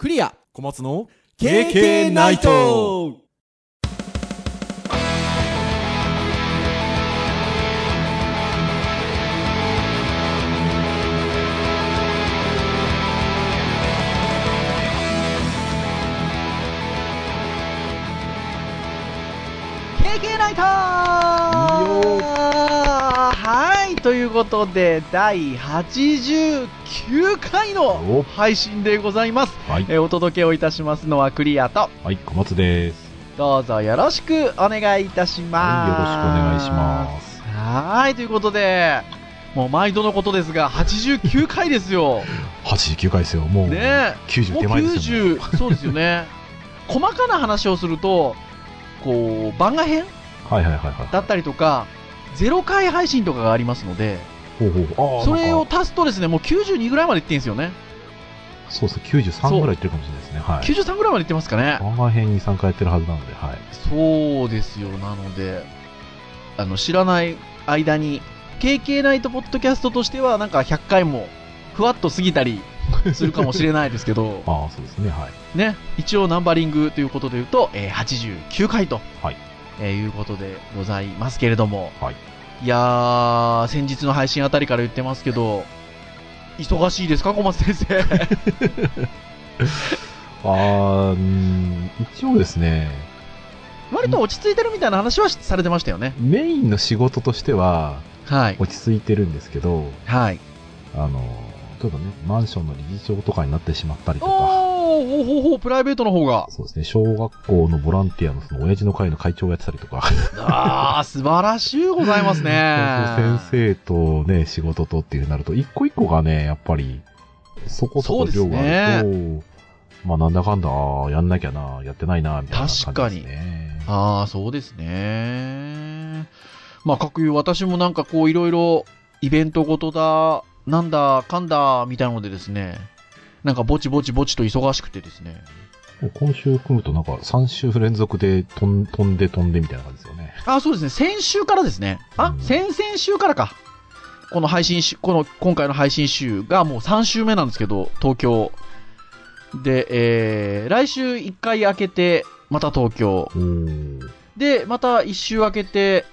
クリア。小松の KK ナイト。ナイトということで第89回の配信でございます、はいえーお届けをいたしますのはクリアとはい、小松です。どうぞよろしくお願いいたしますはい、よろしくお願いします。はいということでもう毎度のことですが89回ですよ 89回ですよ。もう、ね90もう手前ですよ。90そうですよね細かな話をするとこう番外編はいはいはいはい。だったりとか0回配信とかがありますのでほうほう。ああ、それを足すとですねもう92ぐらいまでいってんですよねそうですね、93ぐらいいってるかもしれないですね。はい。93ぐらいまでいってますかね番外編に3回やってるはずなので、はい。そうですよなのであの知らない間に KK ナイトポッドキャストとしてはなんか100回もふわっと過ぎたり するかもしれないですけど ああ、そうですね、はい。ね一応ナンバリングということで言うと、えー89回と、はいえーいうことでございますけれども、はい。いやー先日の配信あたりから言ってますけど忙しいですか小松先生？ああ、うん、一応ですね、割と落ち着いてるみたいな話はされてましたよね。メインの仕事としてははい。落ち着いてるんですけど、はい。あの、例えばね、マンションの理事長とかになってしまったりとか、おほうほうほうプライベートの方がそうですね、小学校のボランティアのその親父の会の会長をやってたりとか、ああ素晴らしいございますね先生とね、仕事とっていうなると、一個一個がね、やっぱり、そこそこ量があると、まあなんだかんだ、やんなきゃな、やってないな、みたいな感じですね。確かにああ、そうですね。まあ、各有私もなんかこういろいろイベントごとだ、なんだ、かんだ、みたいなのでですね、なんかぼちぼちぼちと忙しくてですね。今週組むとなんか3週連続で飛ん飛んで飛んでみたいな感じですよね。あ、そうですね。先週からですね。あう、ん先々週からか。この配信週、この、今回の配信週がもう3週目なんですけど、東京。で、えー、来週1回開けて、また東京。で、また1週開けて、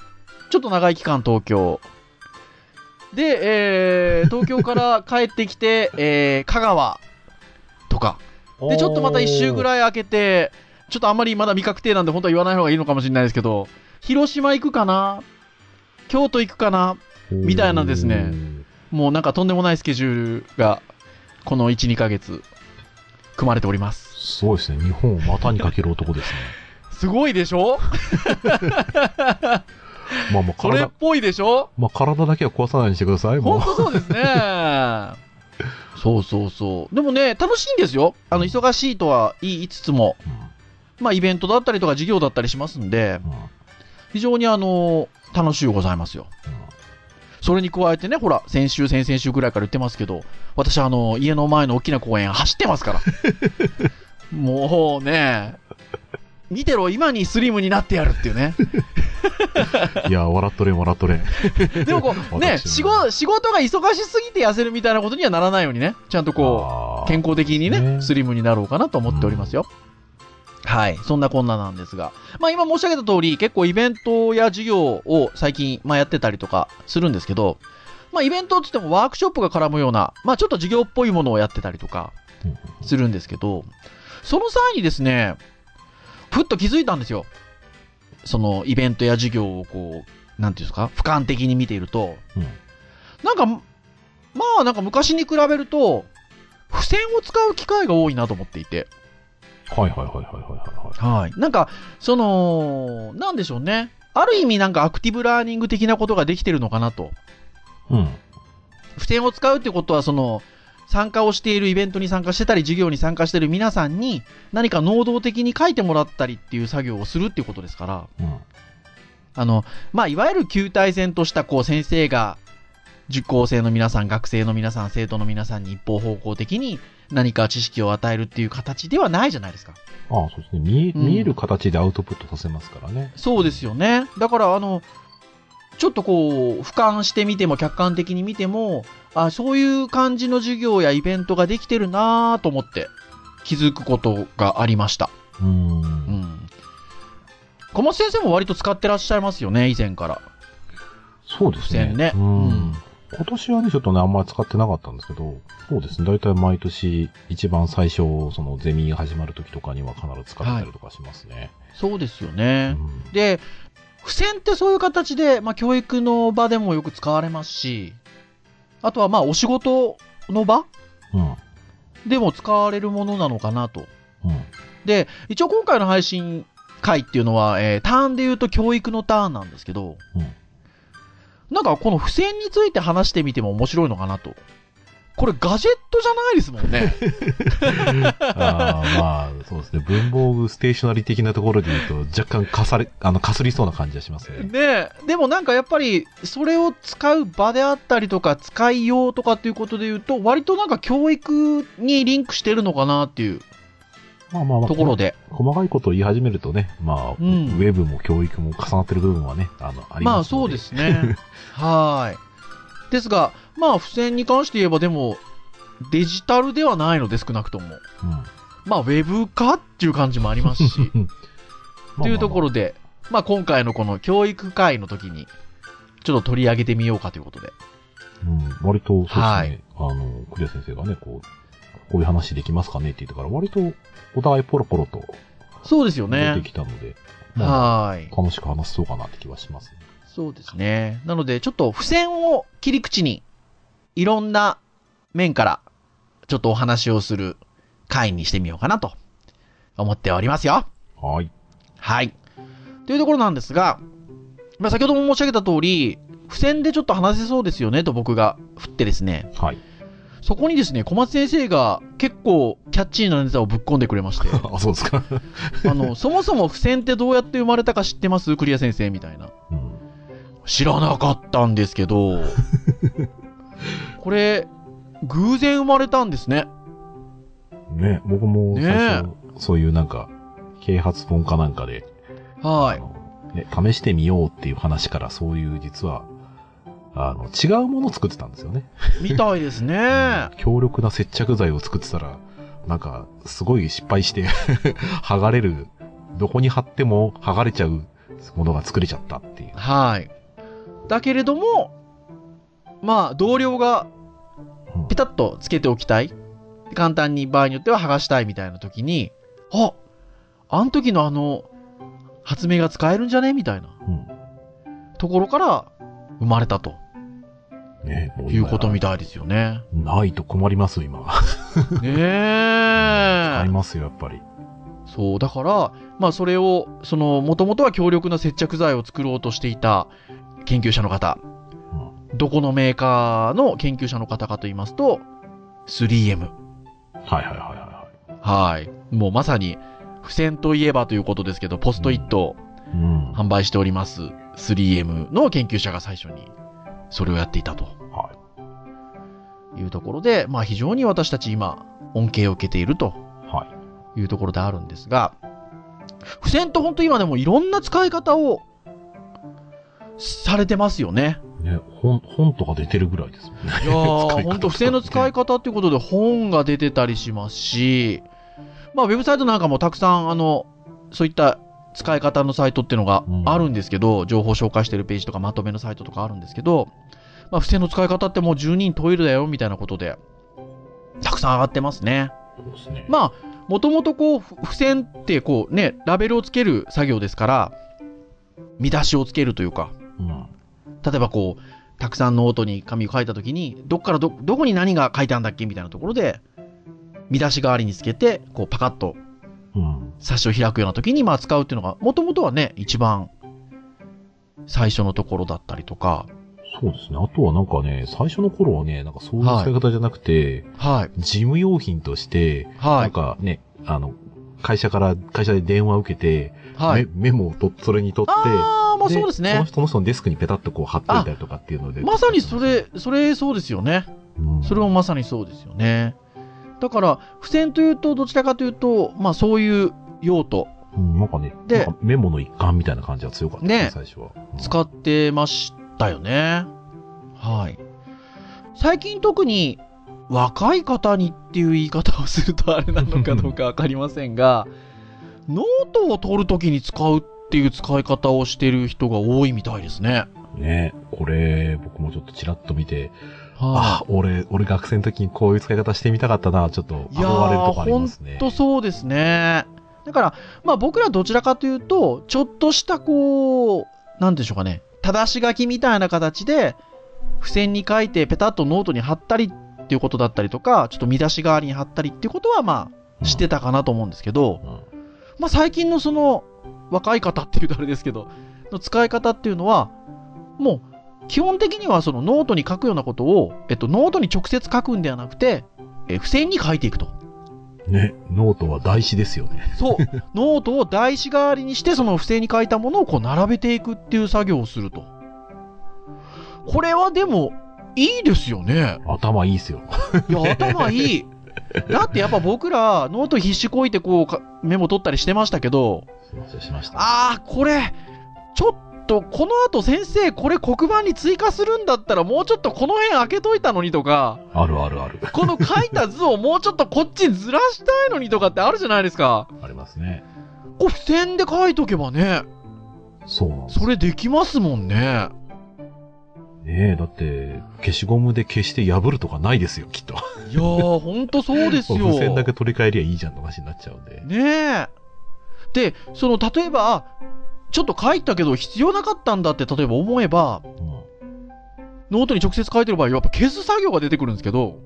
ちょっと長い期間東京。で、えー、東京から帰ってきて、えー、香川とか。で、ちょっとまた1週ぐい。らい開けて、ちょっとあんまりまだ未確定なんで本当は言わない方がいいのかもしれないですけど、広島行くかな？京都行くかな？みたいなですねもうなんかとんでもないスケジュールが、この1、2ヶ月、組まれております。すごいですね。日本を股にかける男ですね。すごいでしょ？まあまあそれっ体、ぽいでしょ？まあ体だけは壊さないようにしてください、も本当そうですね。そうそうそう。でもね、楽しいんですよ。あの、忙しいとは言いつつも、う。まあ、イベントだったりとか授業だったりしますんで、うんうん非常にあの、楽しゅうございますよ。それに加えてね、ほら、先週、先々週ぐらいから言ってますけど、私、あの、家の前の大きな公園走ってますから。もうね、見てろ、今にスリムになってやるっていうね。いや、笑っとれん、笑っとれん。でもこう、ね、私仕事、仕事が忙しすぎて痩せるみたいなことにはならないようにね、ちゃんとこう、健康的にね、ねスリムになろうかなと思っておりますよ。はい。そんなこんななんですが。まあ今申し上げた通り、結構イベントや授業を最近、まあやってたりとかするんですけど、まあイベントって言ってもワークショップが絡むような、まあちょっと授業っぽいものをやってたりとかうんするんですけど、その際にですね、ふっと気づいたんですよ。そのイベントや授業をこう、なんていうんですか、俯瞰的に見ていると、うんなんか、まあなんか昔に比べると、付箋を使う機会が多いなと思っていて。はいはいはいはいはいはい。はい。なんか、その、なんでしょうね。ある意味なんかアクティブラーニング的なことができてるのかなと。うん。付箋を使うってことは、その、参加をしているイベントに参加してたり、授業に参加している皆さんに、何か能動的に書いてもらったりっていう作業をするっていうことですから、うん。あの、まあ、いわゆる球体戦とした、こう、先生が、受講生の皆さん、学生の皆さん、生徒の皆さんに一方方向的に何か知識を与えるっていう形ではないじゃないですか。ああ、そうですね。見え、うん見える形でアウトプットさせますからね。そうですよね。だから、あの、ちょっとこう、俯瞰してみても、客観的に見ても、あ、そういう感じの授業やイベントができてるなぁと思って、気づくことがありました。う。うんん。小松先生も割と使ってらっしゃいますよね、以前から。そうですね。ねううんん。今年はね、ちょっとね、あんまり使ってなかったんですけど、そうですね。大体毎年、一番最初、そのゼミが始まる時とかには必ず使ってたりとかしますね。そうですようね。んで、付箋ってそういう形で、まあ、教育の場でもよく使われますし、あとはまあ、お仕事の場？うん。でも使われるものなのかなと。うん。で、一応今回の配信回っていうのは、えーターンで言うと教育のターンなんですけど、うんなんかこの付箋について話してみても面白いのかなと。これガジェットじゃないですもんね。ああ、まあ、そうですね。文房具ステーショナリー的なところで言うと、若干かされ、あの、かすりそうな感じがしますね。ねえでもなんかやっぱりそれを使う場であったりとか使いようとかっていうことで言うと割となんか教育にリンクしてるのかなっていうまあまあまあ、ところで。細かいことを言い始めるとね、まあ、うんウェブも教育も重なってる部分はね、あの、あります。まあそうですね。はい。ですが、まあ付箋に関して言えばでもデジタルではないので少なくとも。うん。まあウェブ化っていう感じもありますし。まあというところで。で、まあ今回のこの教育会の時にちょっと取り上げてみようかということで。うん、割と、そうですね。はいあの、クリア先生がね、こう、こういう話できますかねって言ってから、割と、お互いポロポロとそうですよ出ねて。きたので、まあ、はい。楽しく話そうかなって気はします。そうですね。なので、ちょっと付箋を切り口に、いろんな面から、ちょっとお話をする回にしてみようかなと思っておりますよ。はい。はい。というところなんですが、まあ、先ほども申し上げた通り、付箋でちょっと話せそうですよねと僕が振ってですね、はい。そこにですね、小松先生が結構キャッチーなネタをぶっ込んでくれまして、あ、そうですか。あの、そもそも付箋ってどうやって生まれたか知ってます？クリア先生みたいな。うん。知らなかったんですけど、これ、偶然生まれたんですね。ね、僕もね最初、そういうなんか、啓発本かなんかで、はい。ね、試してみようっていう話から、そういう実は、あの、違うものを作ってたんですよね。みたいですね。強力な接着剤を作ってたら、なんか、すごい失敗して、剥がれる、どこに貼っても剥がれちゃうものが作れちゃったっていう。はい。だけれども、まあ、同僚がうんピタッとつけておきたい。簡単に場合によっては剥がしたいみたいな時に、ああの時のあの、発明が使えるんじゃねみたいなうん。ところから生まれたとね、もいうことみたたいですよね。ないと困ります、今。ねえ。使いますよ、やっぱり。そう、だから、まあそれを、その、もともとは強力な接着剤を作ろうとしていた研究者の方、うん。どこのメーカーの研究者の方かと言いますと、3M。はいはいはいはいははい。もうまさに、付箋といえばということですけど、ポストイットを。販売しております 3M の研究者が最初にそれをやっていたとはい。いうところで、まあ非常に私たち今、恩恵を受けているとはい。いうところであるんですが、付箋って本当今でもいろんな使い方をされてますよね。ね、本、本とか出てるぐらいですもんね。いや 使いー、方本当付箋の使い方っていうことで本が出てたりしますし、まあウェブサイトなんかもたくさんあの、そういった使い方のサイトっていうのがあるんですけど、情報紹介してるページとかまとめのサイトとかあるんですけど、まあ付箋の使い方ってもう10人トイレだよみたいなことで、たくさん上がってますね。すね。まあ、もともとこう、ふ付箋ってこうね、ラベルをつける作業ですから、見出しをつけるというか、うん。例えばこう、たくさんノートに紙を書いたときに、どっからど、どこに何が書いてあるんだっけみたいなところで、見出し代わりにつけて、こう、パカッとうん。冊子を開くようなときに、まあ使うっていうのが、もともとはね、一番最初のところだったりとか、そうですね。あとはなんかね、最初の頃はね、なんかそういう使い方じゃなくて、はい、事務用品として、なんはい、かね、あの、会社から、会社で電話を受けて、はい。メメモをと、それに取って、ああ、まあそうですそのね。人の人のデスクにペタッとこう貼っておいたりとかっていうので。まさにそれ、それそうですよね。うん、それもまさにそうですよね。だから、付箋というと、どちらかというと、まあそういう用途、うん、なんかね、でメモの一環みたいな感じが強かったね、ね最初は。うん使ってましたよね。はい。最近特に、若い方にっていう言い方をするとあれなのかどうかわかりませんが、ノートを取るときに使うっていう使い方をしてる人が多いみたいですね。ねこれ、僕もちょっとちらっと見て、はあ、俺、俺学生の時にこういう使い方してみたかったな、ちょっと憧れるとこー、ありほんますね。とそうですね。だから、まあ僕らどちらかというと、ちょっとしたこう、なんでしょうかね、但し書きみたいな形で、付箋に書いてペタッとノートに貼ったりっていうことだったりとか、ちょっと見出し代わりに貼ったりっていうことはまあ、してたかなと思うんですけど、うんまあ最近のその、若い方っていうとあれですけど、の使い方っていうのは、もう、基本的にはそのノートに書くようなことを、えっと、ノートに直接書くんではなくて、え付箋に書いていくと。ね、ノートは台紙ですよね。そう。ノートを台紙代わりにして、その付箋に書いたものをこう並べていくっていう作業をすると。これはでも、いいですよね。頭いいっすよ。いや、頭いい。だってやっぱ僕ら、ノート必死こいてこうか、メモ取ったりしてましたけど。あー、これ、ちょっと、この後先生、これ黒板に追加するんだったら、もうちょっとこの辺開けといたのにとか、あるあるある。この書いた図をもうちょっとこっちにずらしたいのにとかってあるじゃないですか。ありますね。これ付箋で書いとけばね、そうそれできますもんね。ねえ、だって、消しゴムで消して破るとかないですよ、きっと。いやー、ほんとそうですよ。付箋だけ取り替えりゃいいじゃんの話になっちゃうんで。ねえ。で、その、例えば、あちょっと書いたけど必要なかったんだって、例えば思えば、うんノートに直接書いてる場合、やっぱ消す作業が出てくるんですけど、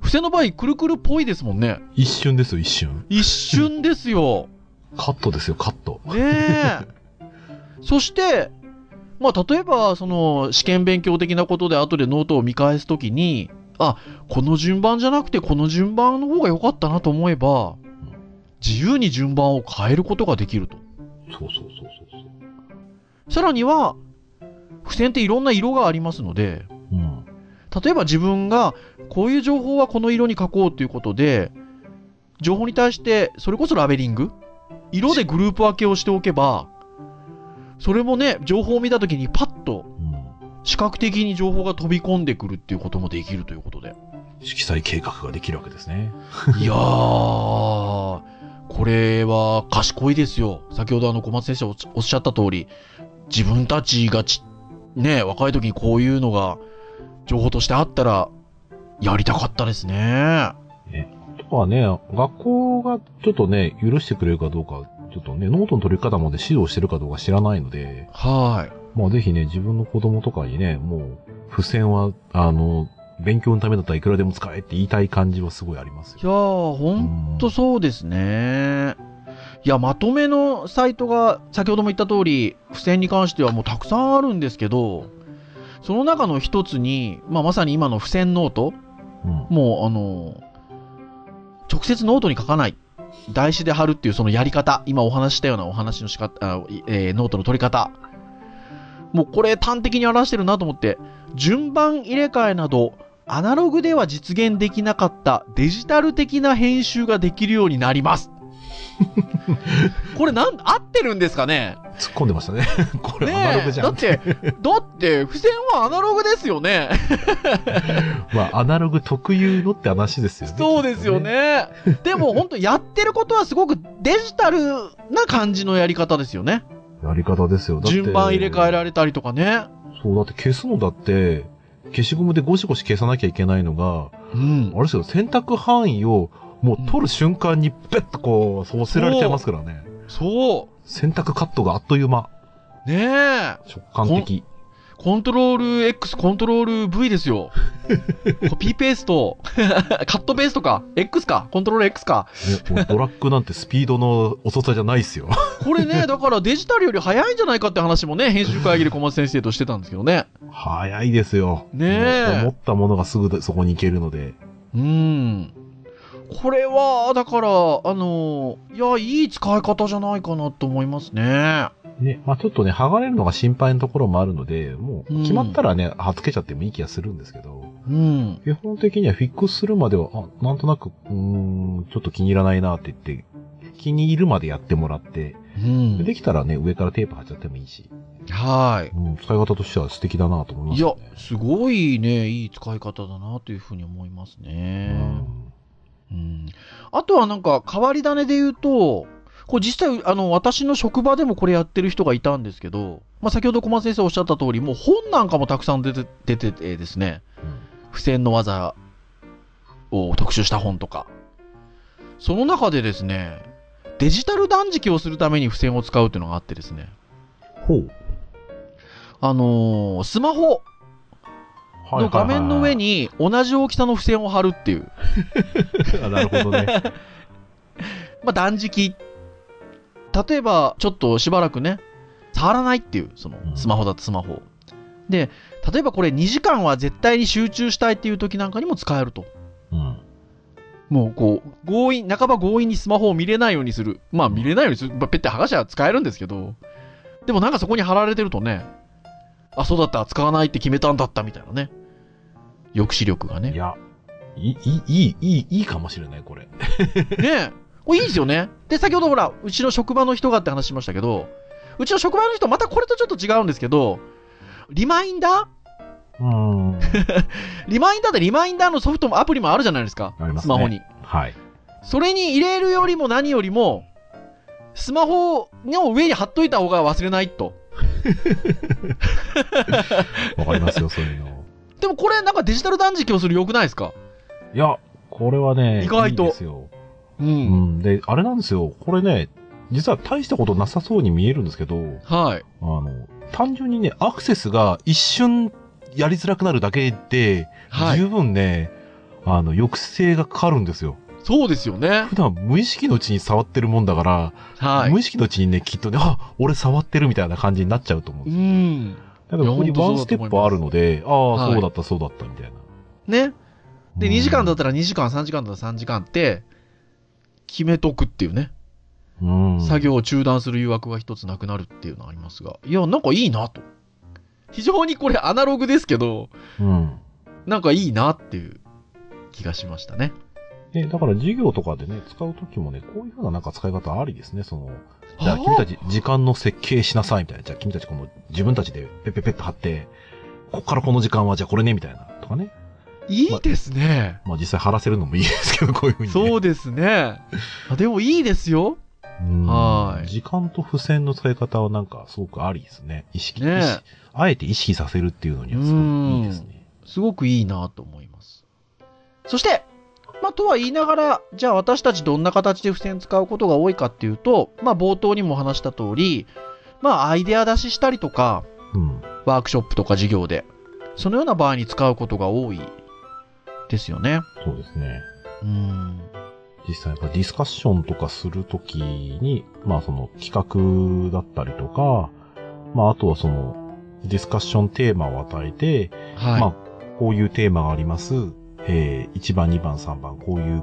付箋の場合、くるくるっぽいですもんね。一瞬ですよ、一瞬。一瞬ですよ。カットですよ、カット。ねえ。そして、まあ、例えば、その、試験勉強的なことで後でノートを見返すときに、あ、この順番じゃなくてこの順番の方が良かったなと思えば、自由に順番を変えることができると。そうそうそうそうそう。さらには、付箋っていろんな色がありますので、うん。例えば自分がこういう情報はこの色に書こうということで、情報に対してそれこそラベリング？色でグループ分けをしておけば、それもね、情報を見たときにパッとうん。視覚的に情報が飛び込んでくるっていうこともできるということで。色彩計画ができるわけですね。いやー、これは賢いですよ。先ほどあの小松先生おっしゃった通り、自分たちがち、ね、若い時にこういうのが情報としてあったら、やりたかったですね。あとはね、学校がちょっとね、許してくれるかどうか、ちょっとね、ノートの取り方まで指導してるかどうか知らないので、はい。まあぜひね、自分の子供とかにね、もう、付箋は、あの、勉強のためだったらいくらでも使えって言いたい感じはすごいありますよ。いやー、ほんとそうですね。いや、まとめのサイトが、先ほども言った通り、付箋に関してはもうたくさんあるんですけど、その中の一つに、まあ、まさに今の付箋ノート、うん。もう、あの、直接ノートに書かない。台紙で貼るっていうそのやり方、今お話したようなお話の仕方、えーノートの取り方。もうこれ端的に表してるなと思って、順番入れ替えなど、アナログでは実現できなかったデジタル的な編集ができるようになります。これなん、合ってるんですかね？突っ込んでましたね。これアナログじゃん。だって、だって、付箋はアナログですよね。まあ、アナログ特有のって話ですよね。そうですよね。でも本当やってることはすごくデジタルな感じのやり方ですよね。やり方ですよ。順番入れ替えられたりとかね。そう、だって消すのだって、消しゴムでゴシゴシ消さなきゃいけないのが、うんあ。れですよ、選択範囲をもう取る瞬間にペッとこう、そうせられちゃいますからね。そ選択カットがあっという間。う。ねえ。直感的。コントロール X、コントロール V ですよ。コピーペースト、カットペーストか。X か。コントロール X か。ドラッグなんてスピードの遅さじゃないですよ。これね、だからデジタルより早いんじゃないかって話もね、編集会議で小松先生としてたんですけどね。早いですよ。ねえ思ったものがすぐそこに行けるので。うん。これは、だから、あの、いや、いい使い方じゃないかなと思いますね。ね、まあちょっとね、剥がれるのが心配なところもあるので、もう決まったらね、貼っつけちゃってもいい気がするんですけど、うん。基本的にはフィックスするまでは、あ、なんとなく、うーん、ちょっと気に入らないなって言って、気に入るまでやってもらって、うん。できたらね、上からテープ貼っちゃってもいいし。はい。うん、使い方としては素敵だなと思います、ね、いや、すごいね、いい使い方だなというふうに思いますね。うん、うん、あとはなんか、変わり種で言うと、これ実際、あの、私の職場でもこれやってる人がいたんですけど、まあ、先ほど小松先生おっしゃった通り、もう本なんかもたくさん出て出ててですね、うん、付箋の技を特集した本とか。その中でですね、デジタル断食をするために付箋を使うっていうのがあってですね。ほう。あのー、スマホの画面の上に同じ大きさの付箋を貼るっていう。なるほどね。まあ断食。例えば、ちょっとしばらくね、触らないっていう、そのスマホだとスマホ。で、例えばこれ2時間は絶対に集中したいっていう時なんかにも使えると。うん。もうこう、強引、半ば強引にスマホを見れないようにする。まあ見れないようにする。まあ、ペッて剥がしは使えるんですけど、でもなんかそこに貼られてるとね、あ、そうだった、使わないって決めたんだったみたいなね。抑止力がね。いや、いい、いい、いい、いいかもしれない、これ。ねえ。これいいですよね。で、先ほどほら、うちの職場の人がって話しましたけど、うちの職場の人、またこれとちょっと違うんですけど、リマインダー？うん。リマインダーってリマインダーのソフトもアプリもあるじゃないですか。すね、スマホに。はい。それに入れるよりも何よりも、スマホの上に貼っといた方が忘れないと。わかりますよ、そういうの。でもこれなんかデジタル断食をするよくないですか？いや、これはね、意外と。いいですよ。うん。うん。で、あれなんですよ。これね、実は大したことなさそうに見えるんですけど、はい。あの、単純にね、アクセスが一瞬やりづらくなるだけで、はい、十分ね、あの、抑制がかかるんですよ。そうですよね。普段無意識のうちに触ってるもんだから、はい、無意識のうちにね、きっとね、あ、俺触ってるみたいな感じになっちゃうと思うんですよ。うん。だからここにワンステップあるので、ああ、そうだった、そうだった、みたいな。ね。で、2時間だったら2時間、3時間だったら3時間って、決めとくっていうね。うん。作業を中断する誘惑が一つなくなるっていうのありますが。いや、なんかいいなと。非常にこれアナログですけど、うん。なんかいいなっていう気がしましたね。で、だから授業とかでね、使うときもね、こういうふうななんか使い方ありですね、その、じゃあ君たち時間の設計しなさいみたいな。じゃあ君たちこの自分たちでペペペッと貼って、こっからこの時間はじゃあこれねみたいなとかね。いいですね。まあ、まあ、実際貼らせるのもいいですけど、こういうふうに、ね、そうですね。あでもいいですよ。はい。時間と付箋の使い方はなんかすごくありですね。意識、ね、意識あえて意識させるっていうのにはすごくいいですね。すごくいいなと思います。そして、まあ、とは言いながら、じゃあ私たちどんな形で付箋使うことが多いかっていうと、まあ、冒頭にも話した通り、まあ、アイデア出ししたりとか、うん、ワークショップとか授業で、そのような場合に使うことが多いですよね。そうですね。うん。実際やっぱディスカッションとかするときに、まあその企画だったりとか、まああとはそのディスカッションテーマを与えて、はい、まあこういうテーマがあります。えー、1番、2番、3番、こういう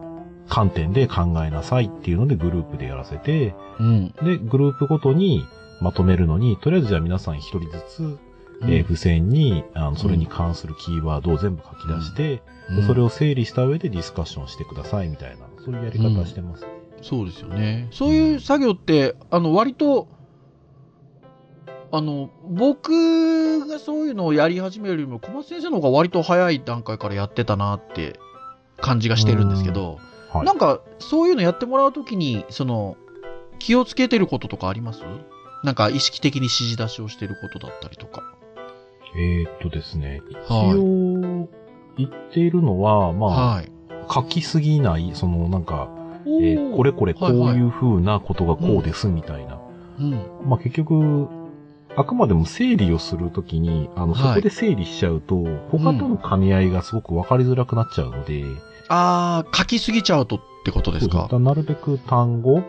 観点で考えなさいっていうのでグループでやらせて、うん、で、グループごとにまとめるのに、とりあえずじゃあ皆さん一人ずつ、うん、えー、付箋に、あの、それに関するキーワードを全部書き出して、うん、それを整理した上でディスカッションしてくださいみたいな、そういうやり方してます、ねそうですよね。そういう作業って、あの、割と、あの、僕がそういうのをやり始めるよりも、小松先生の方が割と早い段階からやってたなって感じがしてるんですけど、はい、なんか、そういうのやってもらうときに、その、気をつけてることとかあります？なんか意識的に指示出しをしてることだったりとか。えー、っとですね、一応、言っているのは、まあ、はい、書きすぎない、そのなんか、えー、これこれこういう風なことがこうですみたいな。うん、まあ結局、あくまでも整理をするときに、あの、そこで整理しちゃうと、はい、他との兼ね合いがすごく分かりづらくなっちゃうので。うん、ああ、書きすぎちゃうとってことですか？なるべく単語、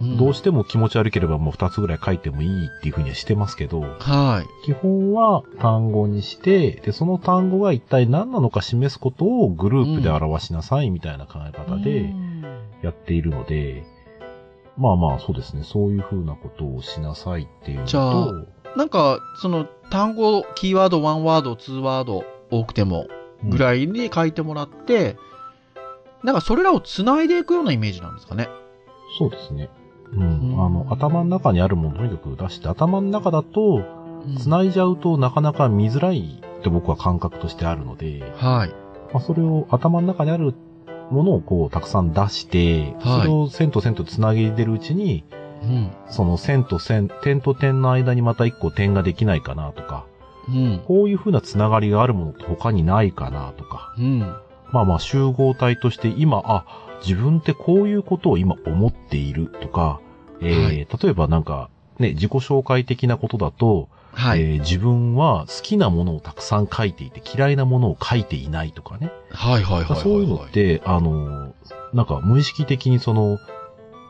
うん、どうしても気持ち悪ければもう二つぐらい書いてもいいっていうふうにはしてますけど、はい。基本は単語にして、で、その単語が一体何なのか示すことをグループで表しなさいみたいな考え方でやっているので、まあまあそうですね、そういうふうなことをしなさいっていうのと、なんか、その単語、キーワード、ワンワード、ツーワード多くてもぐらいに書いてもらって、うん、なんかそれらを繋いでいくようなイメージなんですかね。そうですね。うん。うん、あの、頭の中にあるものをとにかく出して、頭の中だと、繋いじゃうとなかなか見づらいって僕は感覚としてあるので、はい。まあ、それを頭の中にあるものをこうたくさん出して、はいそれを線と線と繋げてるうちに、うん。その線と線、点と点の間にまた一個点ができないかなとか、うん。こういう風な繋がりがあるものって他にないかなとか、うん。まあまあ集合体として今、あ、自分ってこういうことを今思っているとか、えーはい例えばなんか、ね、自己紹介的なことだと、はい。えー自分は好きなものをたくさん書いていて嫌いなものを書いていないとかね。はいはいはいはい。そういうのっ、て、あの、なんか無意識的にその、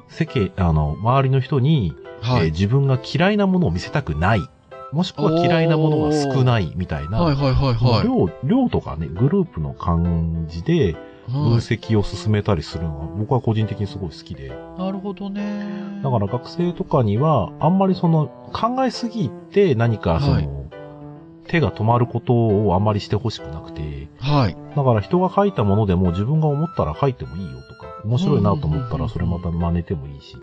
世間、あの、周りの人に、はい。えー自分が嫌いなものを見せたくない。もしくは嫌いなものが少ないみたいな、はいはいはいはい。量、量とかね、グループの感じで分はい析を進めたりするのが、僕は個人的にすごい好きで。なるほどね。だから学生とかには、あんまりその、考えすぎて何かその、はい手が止まることをあんまりしてほしくなくて、はい。だから人が書いたものでも自分が思ったら書いてもいいよとか、面白いなと思ったらそれまた真似てもいいし。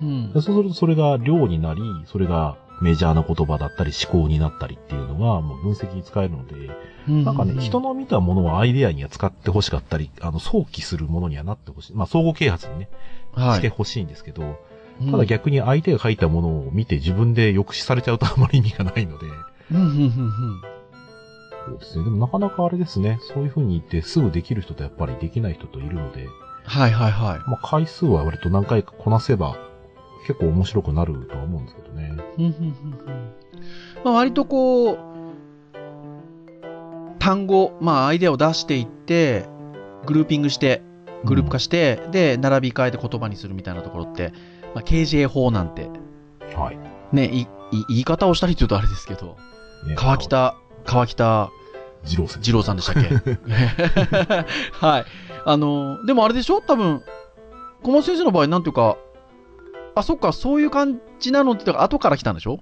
うんで。そうするとそれが量になり、それがメジャーな言葉だったり思考になったりっていうのがもう分析に使えるので、なんかね、人の見たものをアイデアには使ってほしかったり、あの、想起するものにはなってほしい。まあ、相互啓発にね、はいしてほしいんですけど、うんただ逆に相手が書いたものを見て自分で抑止されちゃうとあまり意味がないので、うんうんうんうんそうですね。でもなかなかあれですね、そういう風に言ってすぐできる人とやっぱりできない人といるので、はいはいはい。まあ、回数は割と何回かこなせば結構面白くなるとは思うんですけどね。うんうんうんうんまあ、割とこう、単語、まあ、アイデアを出していって、グルーピングして、グループ化して、で、並び替えて言葉にするみたいなところって、まあ、KJ 法なんて、はい。ね、いい言い方をしたりって言うとあれですけど、ね川。北、川北二郎先二郎さんでしたっけ？はい。あの、でもあれでしょ？多分、小松先生の場合、なんていうか、あ、そっか、そういう感じなのって後から来たんでしょ？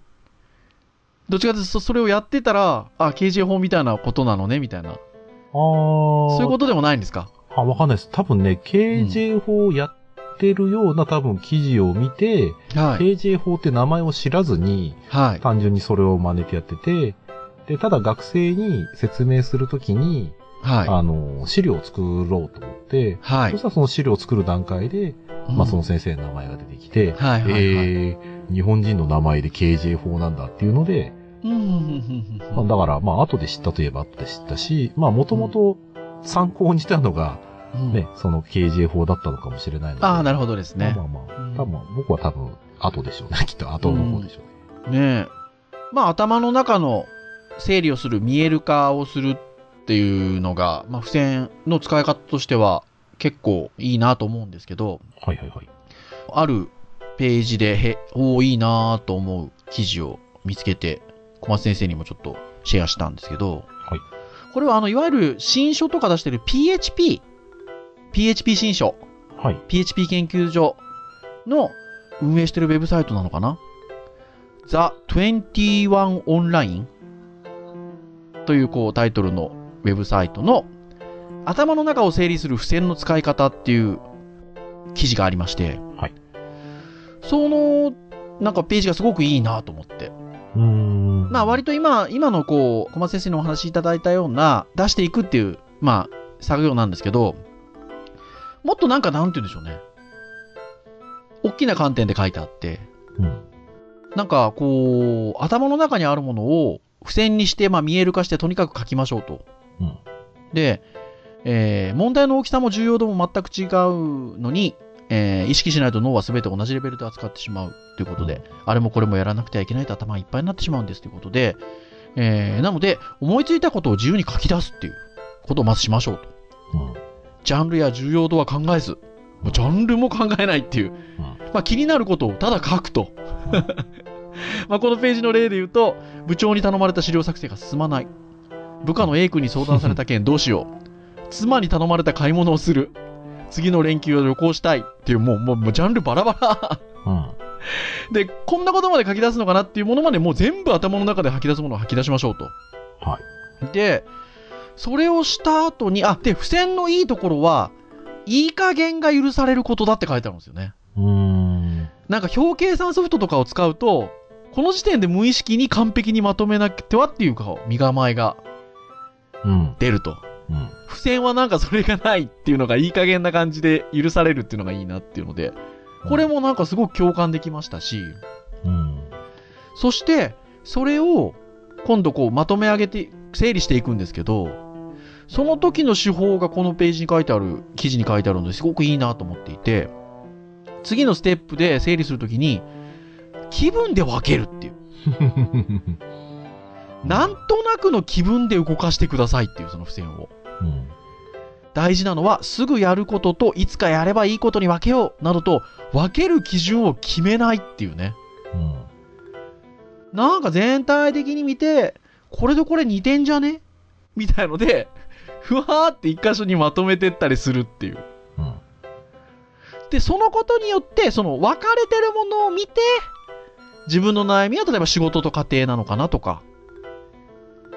どっちかというと、そそれをやってたら、あ、KJ 法みたいなことなのね、みたいな。ああ。そういうことでもないんですか？あ、わかんないです。多分ね、KJ 法をやってるような多分記事を見て、はい。KJ 法って名前を知らずに、はい。単純にそれを真似てやってて、で、ただ学生に説明するときに、はい。あの、資料を作ろうと思って、はいそし。たらその資料を作る段階で、まあその先生の名前が出てきて、はいはいはいえー、日本人の名前で KJ 法なんだっていうので、うん、うん、うん、うんまあ、だから、まあ後で知ったといえば後で知ったし、まあもともと参考にしたのが、うん。ね、その KJ 法だったのかもしれないので。ああ、なるほほどですねまあ。まあうんまあ、多分、僕は多分、後でしょうね。きっと後の方でしょうね。ねえ。まあ、頭の中の整理をする、見える化をするっていうのが、まあ、付箋の使い方としては結構いいなと思うんですけど、はいはいはい。あるページで、へ、おお、いいなと思う記事を見つけて、小松先生にもちょっとシェアしたんですけど、はい。これはあの、いわゆる新書とか出してる PHP、PHP 新書、はい。PHP 研究所の運営してるウェブサイトなのかな ?The 21 Online というこうタイトルのウェブサイトの頭の中を整理する付箋の使い方っていう記事がありまして、はい。そのなんかページがすごくいいなと思って。うーん。まあ割と今、今のこう、小松先生のお話しいただいたような出していくっていう、まあ作業なんですけど、もっとなんかなんて言うんでしょうね。大きな観点で書いてあって、うん。なんかこう、頭の中にあるものを付箋にして、まあ見える化してとにかく書きましょうと。うん。で、えー問題の大きさも重要度も全く違うのに、えー意識しないと脳は全て同じレベルで扱ってしまうということで、あれもこれもやらなくてはいけないと頭がいっぱいになってしまうんですということで、えーなので、思いついたことを自由に書き出すっていうことをまずしましょうと。うん。ジャンルや重要度は考えず、ジャンルも考えないっていう、まあ、気になることをただ書くと。まあこのページの例で言うと、部長に頼まれた資料作成が進まない。部下の A 君に相談された件どうしよう。妻に頼まれた買い物をする。次の連休は旅行したいっていう、もう、もう、もうジャンルバラバラ。うん。で、こんなことまで書き出すのかなっていうものまでもう全部頭の中で吐き出すものを吐き出しましょうと。はい。で、それをした後に、あ、で、付箋のいいところは、いい加減が許されることだって書いてあるんですよね。うーん。なんか表計算ソフトとかを使うと、この時点で無意識に完璧にまとめなくてはっていうか、身構えがうん。出ると。うん。付箋はなんかそれがないっていうのがいい加減な感じで許されるっていうのがいいなっていうので、これもなんかすごく共感できましたし、うん。そして、それを今度こうまとめ上げて整理していくんですけど、その時の手法がこのページに書いてある、記事に書いてあるのですごくいいなと思っていて、次のステップで整理するときに、気分で分けるっていう。なんとなくの気分で動かしてくださいっていうその付箋を。うん。大事なのは、すぐやることといつかやればいいことに分けようなどと、分ける基準を決めないっていうね。うん。なんか全体的に見て、これとこれ似てんじゃね？みたいので、ふわーって一箇所にまとめてったりするっていう。うん。で、そのことによって、その分かれてるものを見て、自分の悩みは例えば仕事と家庭なのかなとか、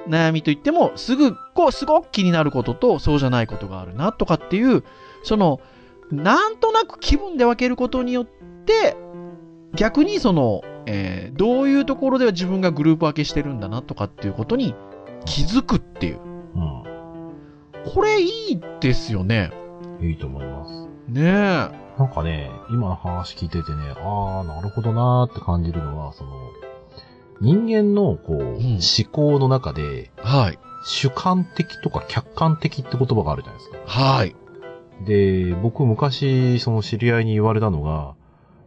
悩みといっても、すぐ、こう、すごく気になることと、そうじゃないことがあるなとかっていう、その、なんとなく気分で分けることによって、逆にその、えーどういうところでは自分がグループ分けしてるんだなとかっていうことに気づくっていう。うん。これいいですよね。いいと思います。ねえ。なんかね、今の話聞いててね、ああ、なるほどなーって感じるのは、その、人間の、こう、ん思考の中で、はい。主観的とか客観的って言葉があるじゃないですか。はい。で、僕昔、その知り合いに言われたのが、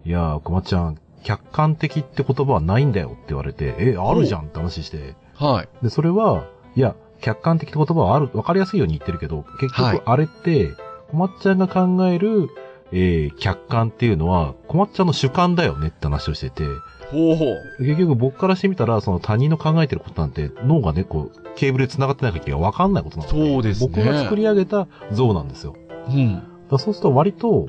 いやー、くまちゃん、客観的って言葉はないんだよって言われて、え、あるじゃんって話して、はい。で、それは、いや、客観的って言葉はある、わかりやすいように言ってるけど、結はい局あれって、こまっちゃんが考える、えー、客観っていうのは、こまっちゃんの主観だよねって話をしてて、ほうほう。結局僕からしてみたら、その他人の考えてることなんて、脳がね、こう、ケーブルで繋がってない限りはわかんないことなので、そうですね僕が作り上げた像なんですよ。うん。そうすると割と、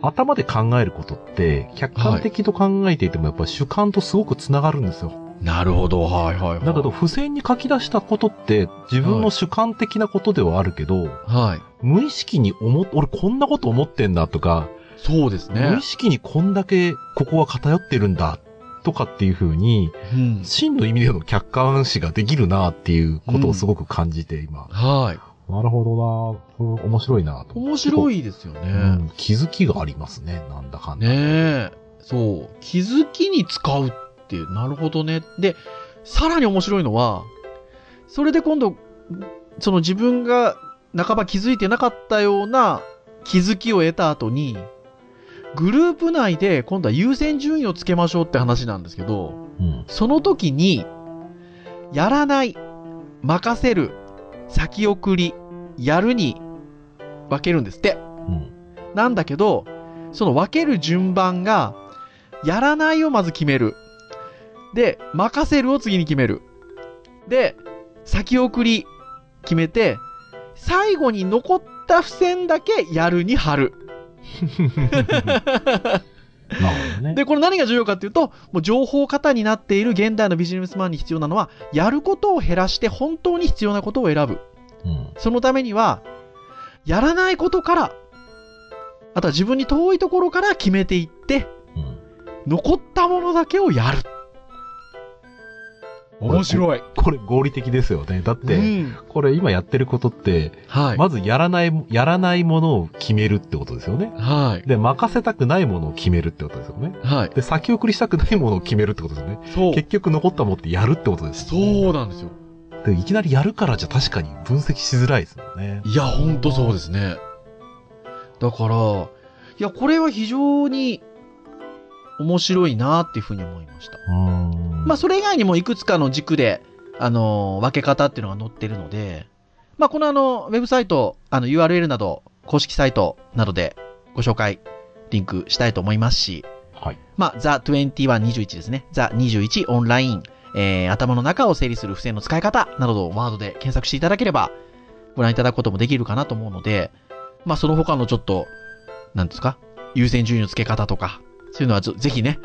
頭で考えることって、客観的と考えていてもやっぱり主観とすごく繋がるんですよ。なるほど。はいはいはい。だけど、付箋に書き出したことって、自分の主観的なことではあるけど、はい。無意識に思っ、俺こんなこと思ってんだとか、そうですね無意。識にこんだけここは偏ってるんだ、とかっていう風に、うん。真の意味での客観視ができるなっていうことをすごく感じて、今。はい。なるほどな面白いなと。面白いですよね。うん、気づきがありますね、なんだかんだ。ねえ。そう。気づきに使うっていう。なるほどね。で、さらに面白いのは、それで今度、その自分が半ば気づいてなかったような気づきを得た後に、グループ内で今度は優先順位をつけましょうって話なんですけど、うん。その時に、やらない、任せる、先送り、やるに分けるんですって。うん。なんだけど、その分ける順番が、やらないをまず決める。で、任せるを次に決める。で、先送り決めて、最後に残った付箋だけやるに貼る。ね。で、これ何が重要かっていうと、もう情報過多になっている現代のビジネスマンに必要なのは、やることを減らして本当に必要なことを選ぶ。うん。そのためには、やらないことから、あとは自分に遠いところから決めていって、うん。残ったものだけをやる。面白い。これ合理的ですよね。だって、うんこれ今やってることって、はい。まずやらない、やらないものを決めるってことですよね。はい。で、任せたくないものを決めるってことですよね。はい。で、先送りしたくないものを決めるってことですよね。そう。結局残ったものってやるってことです。そうなんですよ。でいきなりやるからじゃ確かに分析しづらいですもんね。いや、ほんとそうですね。だから、いや、これは非常に面白いなっていうふうに思いました。うーん。まあ、それ以外にもいくつかの軸で、あのー分け方っていうのが載ってるので、まあ、このあの、ウェブサイト、あの、URL など、公式サイトなどでご紹介、リンクしたいと思いますし、はい。まあ、The2121 ですね。The21 オンライン、えー、頭の中を整理する付箋の使い方などをワードで検索していただければ、ご覧いただくこともできるかなと思うので、まあ、その他のちょっと、なんですか、優先順位の付け方とか、そういうのはぜぜひね、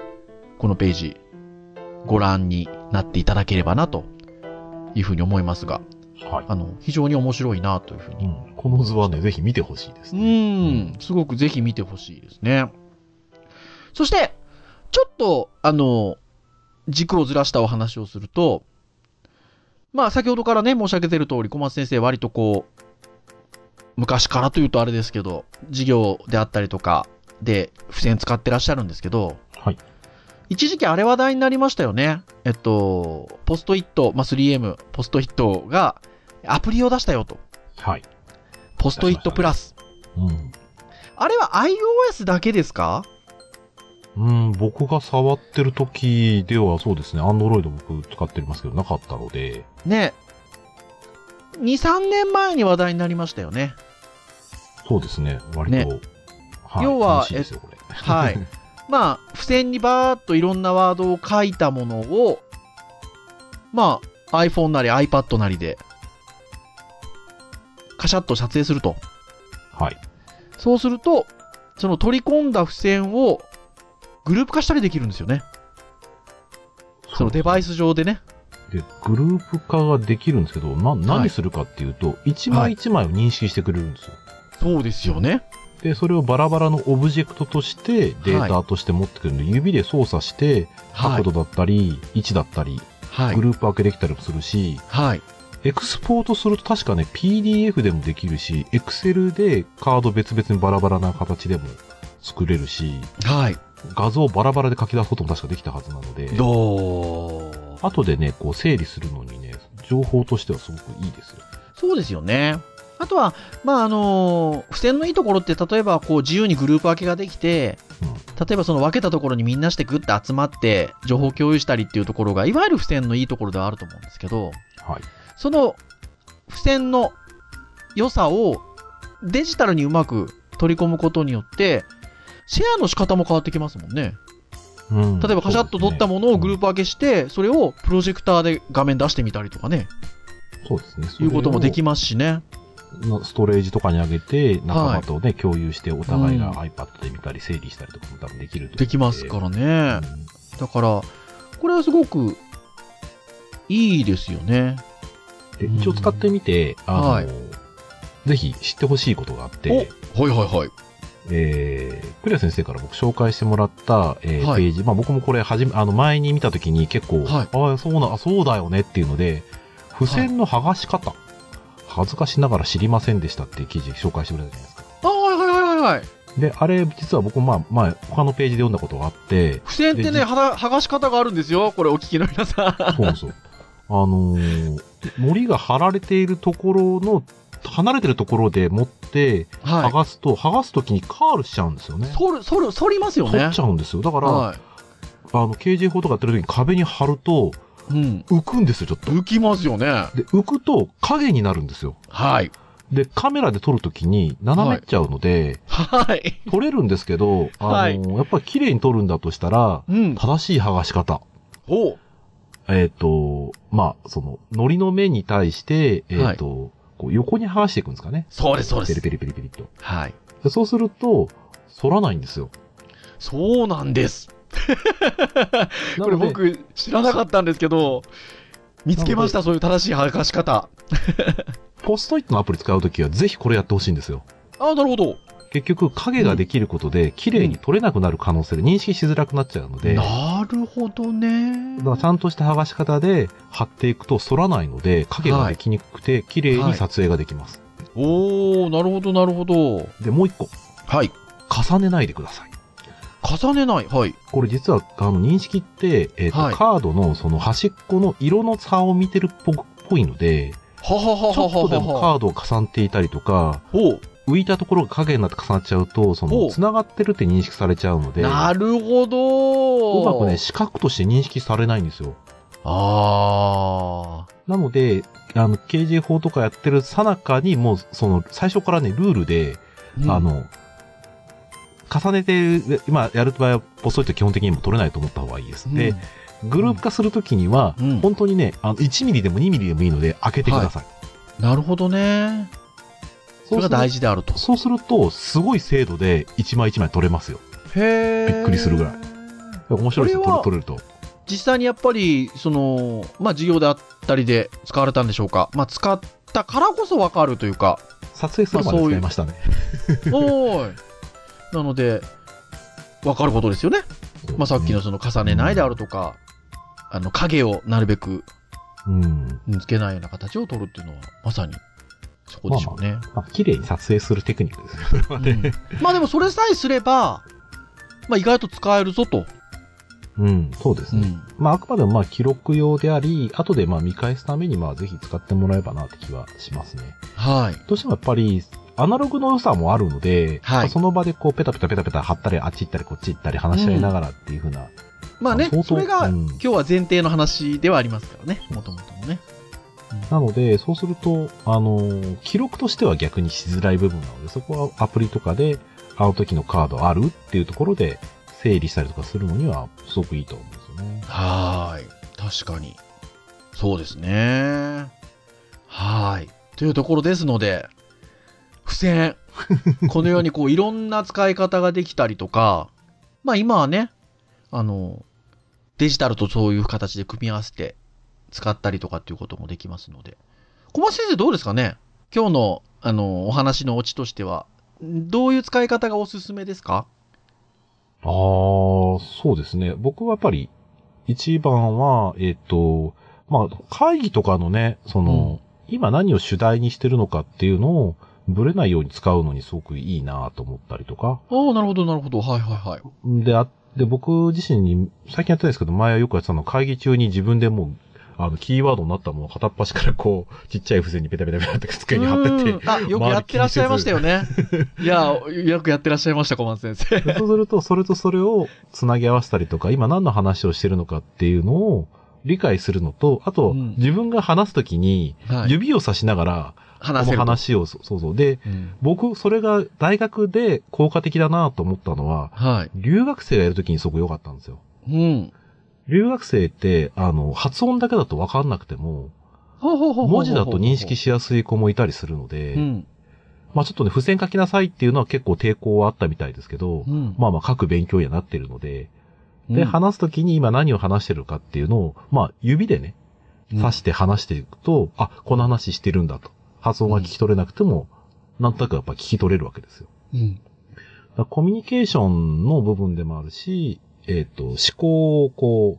このページ、ご覧になっていただければな、というふうに思いますが、はい。あの、非常に面白いな、というふうに。うん。この図はね、ぜひ見てほしいですうね。ーん、すごくぜひ見てほしいですね。そして、ちょっと、あの、軸をずらしたお話をすると、まあ、先ほどからね、申し上げてる通り、小松先生、割とこう、昔からというとあれですけど、授業であったりとかで、付箋使ってらっしゃるんですけど、はい。一時期あれ話題になりましたよね。えっと、ポストイット、まあ、3M、ポストイットがアプリを出したよと。はい。ポストイットプラス。うん。あれは iOS だけですか？うん、僕が触ってる時ではそうですね、アンドロイド僕使ってますけどなかったので、ね。2、3年前に話題になりましたよね。そうですね、割と。ねはい、要は。はい。まあ、付箋にバーっといろんなワードを書いたものを、まあ、iPhone なり iPad なりで、カシャッと撮影すると。はい。そうすると、その取り込んだ付箋をグループ化したりできるんですよね。そのデバイス上でね。で、グループ化ができるんですけど、な、何するかっていうと、一枚一枚を認識してくれるんですよ。そうですよね。で、それをバラバラのオブジェクトとしてデータとして持ってくるんで、指で操作して、はい角度だったり、位置だったり、はいグ。ループ分けできたりもするし、はい。エクスポートすると確かね、PDF でもできるし、Excel でカード別々にバラバラな形でも作れるし、はい。画像をバラバラで書き出すことも確かできたはずなので、どう？後でね、こう整理するのにね、情報としてはすごくいいですよ。そうですよね。あとは、まあ、あの付箋のいいところって、例えば、こう、自由にグループ分けができて、うん。例えばその分けたところにみんなしてグッて集まって、情報共有したりっていうところが、いわゆる付箋のいいところではあると思うんですけど、はい。その付箋の良さをデジタルにうまく取り込むことによって、シェアの仕方も変わってきますもんね。うん。例えばカシャッと撮ったものをグループ、プ分けして、それをプロジェクターで画面出してみたりとかね、そうですね。いうこともできまますしね。す。ストレージとかに上げて、仲はい間とね、共有して、お互いがうん。iPad で見たり、整理したりとかも多分できるで。きますからね。うん。だから、これはすごくいいですよね。で一応使ってみて、あの、はい。ぜひ知ってほしいことがあって、はいはいはい。えー、クリア先生から僕紹介してもらった、えーはい。ページ、まあ僕もこれはじめ、あの前に見たときに結構、はい。ああ、そうな、あそうだよねっていうので、付箋の剥がし方、恥ずかしながら知りませんでしたっていう記事紹介してくれたじゃないですか。あ、はいはいはいはいはい。で、あれ、実は僕、まあ、まあ、他のページで読んだことがあって、付箋ってね、はが剥がし方があるんですよ。これお聞きの皆さん。そうなんですよ。あのー、糊が貼られているところの、離れてるところで持って、はい剥。がすと、剥がすときにカールしちゃうんですよね。反る、反る、反りますよね。取っちゃうんですよ。だから、はあの、KJ 法とかやってる時に壁に貼ると。浮くんですよ、ちょっと。浮きますよね。で、浮くと影になるんですよ。はい。で、カメラで撮るときに斜めっちゃうので、はい。撮れるんですけど、あのはいやっぱり綺麗に撮るんだとしたら、うん。正しい剥がし方。おうえっ、と、まあ、その、糊の面に対して、えっ、と、こう横に剥がしていくんですかね。そうです、そうです。ペリペリペリペリっと。はい。でそうすると、反らないんですよ。そうなんです。これ僕、知らなかったんですけど、見つけました、そういう正しい剥がし方。ポストイットのアプリ使うときはぜひこれやってほしいんですよ。あ、なるほど。結局、影ができることで、綺麗に撮れなくなる可能性で認識しづらくなっちゃうので、だかなるほどね。らちゃんとした剥がし方で貼っていくと反らないので、影ができにくくて、綺麗に撮影ができます。おー、なるほど、なるほど。で、もう一個、はい。重ねないでください。重ねない。はい。これ実は、あの、認識って、えっ、と、はいカードのその端っこの色の差を見てるっぽぽいので、はははちょっとでも。カードを重ねていたりとか、浮いたところが影になって重なっちゃうと、その、繋がってるって認識されちゃうので、なるほど。うまくね、四角として認識されないんですよ。あなので、あの、KJ 法とかやってるさなかに、もう、その、最初からね、ルールで、ー。あ、の、重ねて、今やる場合は、ポストイット基本的にも取れないと思った方がいいです。うんで、グループ化するときには、うん本当にね、あの、1ミリでも2ミリでもいいので、開けてください。なるほどね。それが大事。事であると。そうすると、すごい精度で一枚一枚取れますよ。へびっくりするぐらい。面白いですよ、取れると。実際にやっぱり、その、まあ、授業であったりで使われたんでしょうか。まあ、使ったからこそわかるというか。撮影するまで使いましたね。おーい。なので、わかることですよね。まあ、さっきのその重ねないであるとか、あの、影をなるべくうん。うんつけないような形を取るっていうのは、まさに、そこでしょうね。まあ、綺麗に撮影するテクニックですね。それはね。うんまあでもそれさえすれば、まあ意外と使えるぞと。うん、そうですね。まあ、あくまでもまあ、記録用であり、後でまあ、見返すためにまあ、ぜひ使ってもらえばなって気はしますね。はい。どうしてもやっぱり、アナログの良さもあるので、はいその場でこう、ペタペタペタペタ貼ったり、あっち行ったり、こっち行ったり、話し合いながらっていう風な、まあねそれが、うん今日は前提の話ではありますからね。もともともね。なので、そうすると、あのー記録としては逆にしづらい部分なので、そこはアプリとかで、あの時のカードあるっていうところで、整理したりとかするのには、すごくいいと思うんですよね。はーい。確かに。そうですね。はーい。というところですので、付箋。このようにこういろんな使い方ができたりとか、まあ今はね、あの、デジタルとそういう形で組み合わせて使ったりとかっていうこともできますので。小松先生どうですかね？今日のあのお話のオチとしては、どういう使い方がおすすめですか？ああ、そうですね。僕はやっぱり、一番は、えっ、と、まあ、会議とかのね、その、今何を主題にしてるのかっていうのを、ブレないように使うのにすごくいいなと思ったりとか。ああ、なるほど、なるほど。はいはいはい。で、あ、で、僕自身に、最近やってないですけど、前はよくやってたの、会議中に自分でもう、あの、キーワードになったものを片っ端からこう、ちっちゃい付箋にペタペタペタって机に貼ってって、うんあ、よくやってらっしゃいましたよね。いや、よくやってらっしゃいました、小松先生。でそうすると、それとそれをつなぎ合わせたりとか、今何の話をしてるのかっていうのを理解するのと、あと、うん自分が話すときに、はい指を指しながら、話せると。話を、そそうそう。で、うん僕、それが大学で効果的だなと思ったのは、はい。留学生がやるときにすごく良かったんですよ。うん。留学生って、あの、発音だけだと分かんなくても、文字だと認識しやすい子もいたりするので、うん。まあちょっとね、付箋書きなさいっていうのは結構抵抗はあったみたいですけど、うん。まあまあ書く勉強にはなってるので、うんで、話すときに今何を話してるかっていうのを、まあ指でね、指して話していくと、あ、この話してるんだと。発音が聞き取れなくても、なんとなくやっぱ聞き取れるわけですよ。うん。コミュニケーションの部分でもあるし、えっ、と、思考をこ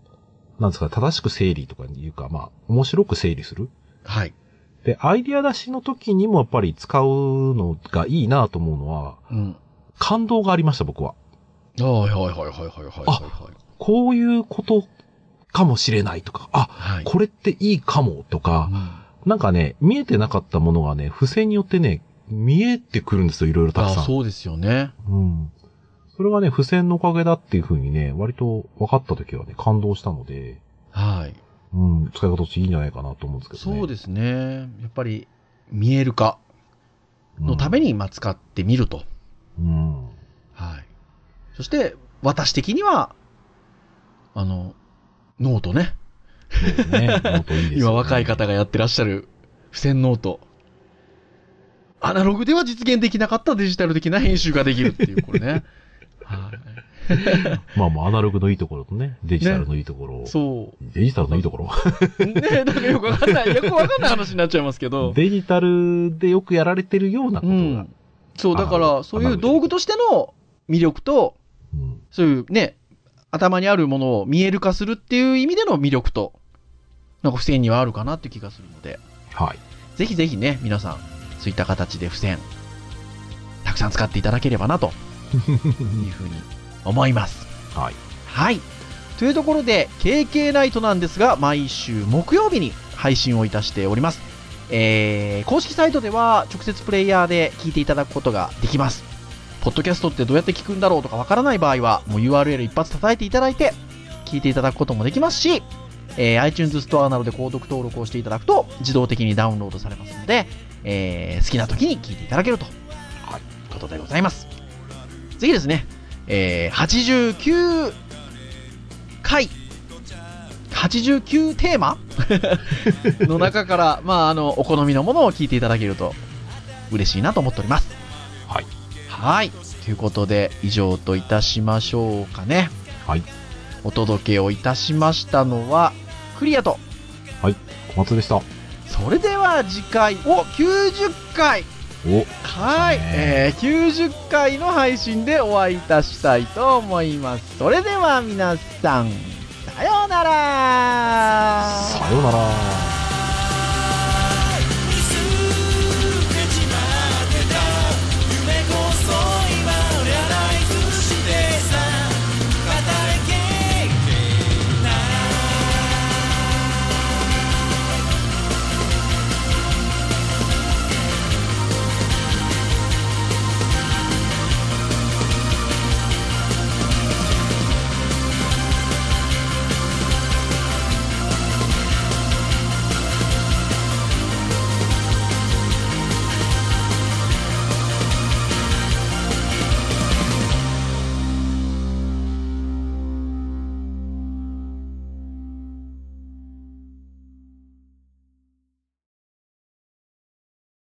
う、なんですか、正しく整理とかいうか、まあ、面白く整理する。はい。で、アイディア出しの時にもやっぱり使うのがいいなと思うのは、うん。感動がありました、僕は。はいはいはいはいはいはいはい。こういうことかもしれないとか、あ、はい。これっていいかもとか、うんなんかね、見えてなかったものがね、付箋によってね、見えてくるんですよ、いろいろたくさん。あそうですよね。うん。それがね、付箋のおかげだっていうふうにね、割と分かった時はね、感動したので、はい。うん、使い方としていいんじゃないかなと思うんですけどね。そうですね。やっぱり、見える化のために。に、まあ、使ってみると。うん。はい。そして、私的には、あの、ノートね。そうね。いいですよね今若い方がやってらっしゃる付箋ノート。アナログでは実現できなかったデジタル的な編集ができるっていう、これね。はい。まあまあ、アナログのいいところとね、デジタルのいいところを。そデジタルのいいところう。ねなんかよくわかんない、よくわかんない話になっちゃいますけど。デジタルでよくやられてるようなことが。うん。そう、だかあら、そういう道具としての魅力と、うんそういうね、頭にあるものを見える化するっていう意味での魅力と、なんか付箋にはあるかなって気がするので、はい。ぜひぜひね、皆さん、そういった形で付箋、たくさん使っていただければなと いうふうに思います。はい。はい。というところで、KK ナイトなんですが、毎週木曜日に配信をいたしております。えー、公式サイトでは直接プレイヤーで聞いていただくことができます。ポッドキャストってどうやって聞くんだろうとかわからない場合は、もう URL 一発叩いていただいて、聞いていただくこともできますし、えー iTunes ストアなどで購読登録をしていただくと、自動的にダウンロードされますので、えー好きな時に聞いていただけると、はいことでございます。次ですね、えー89回、89テーマ？の中から、まあ、あの、お好みのものを聞いていただけると嬉しいなと思っております。はい。はい。ということで、以上といたしましょうかね。はい。お届けをいたしましたのは、クリアと。小松でした。それでは次回、お !90 回お、はい、ねえー、90回の配信でお会いいたしたいと思います。それでは皆さん、ささようならさようなら。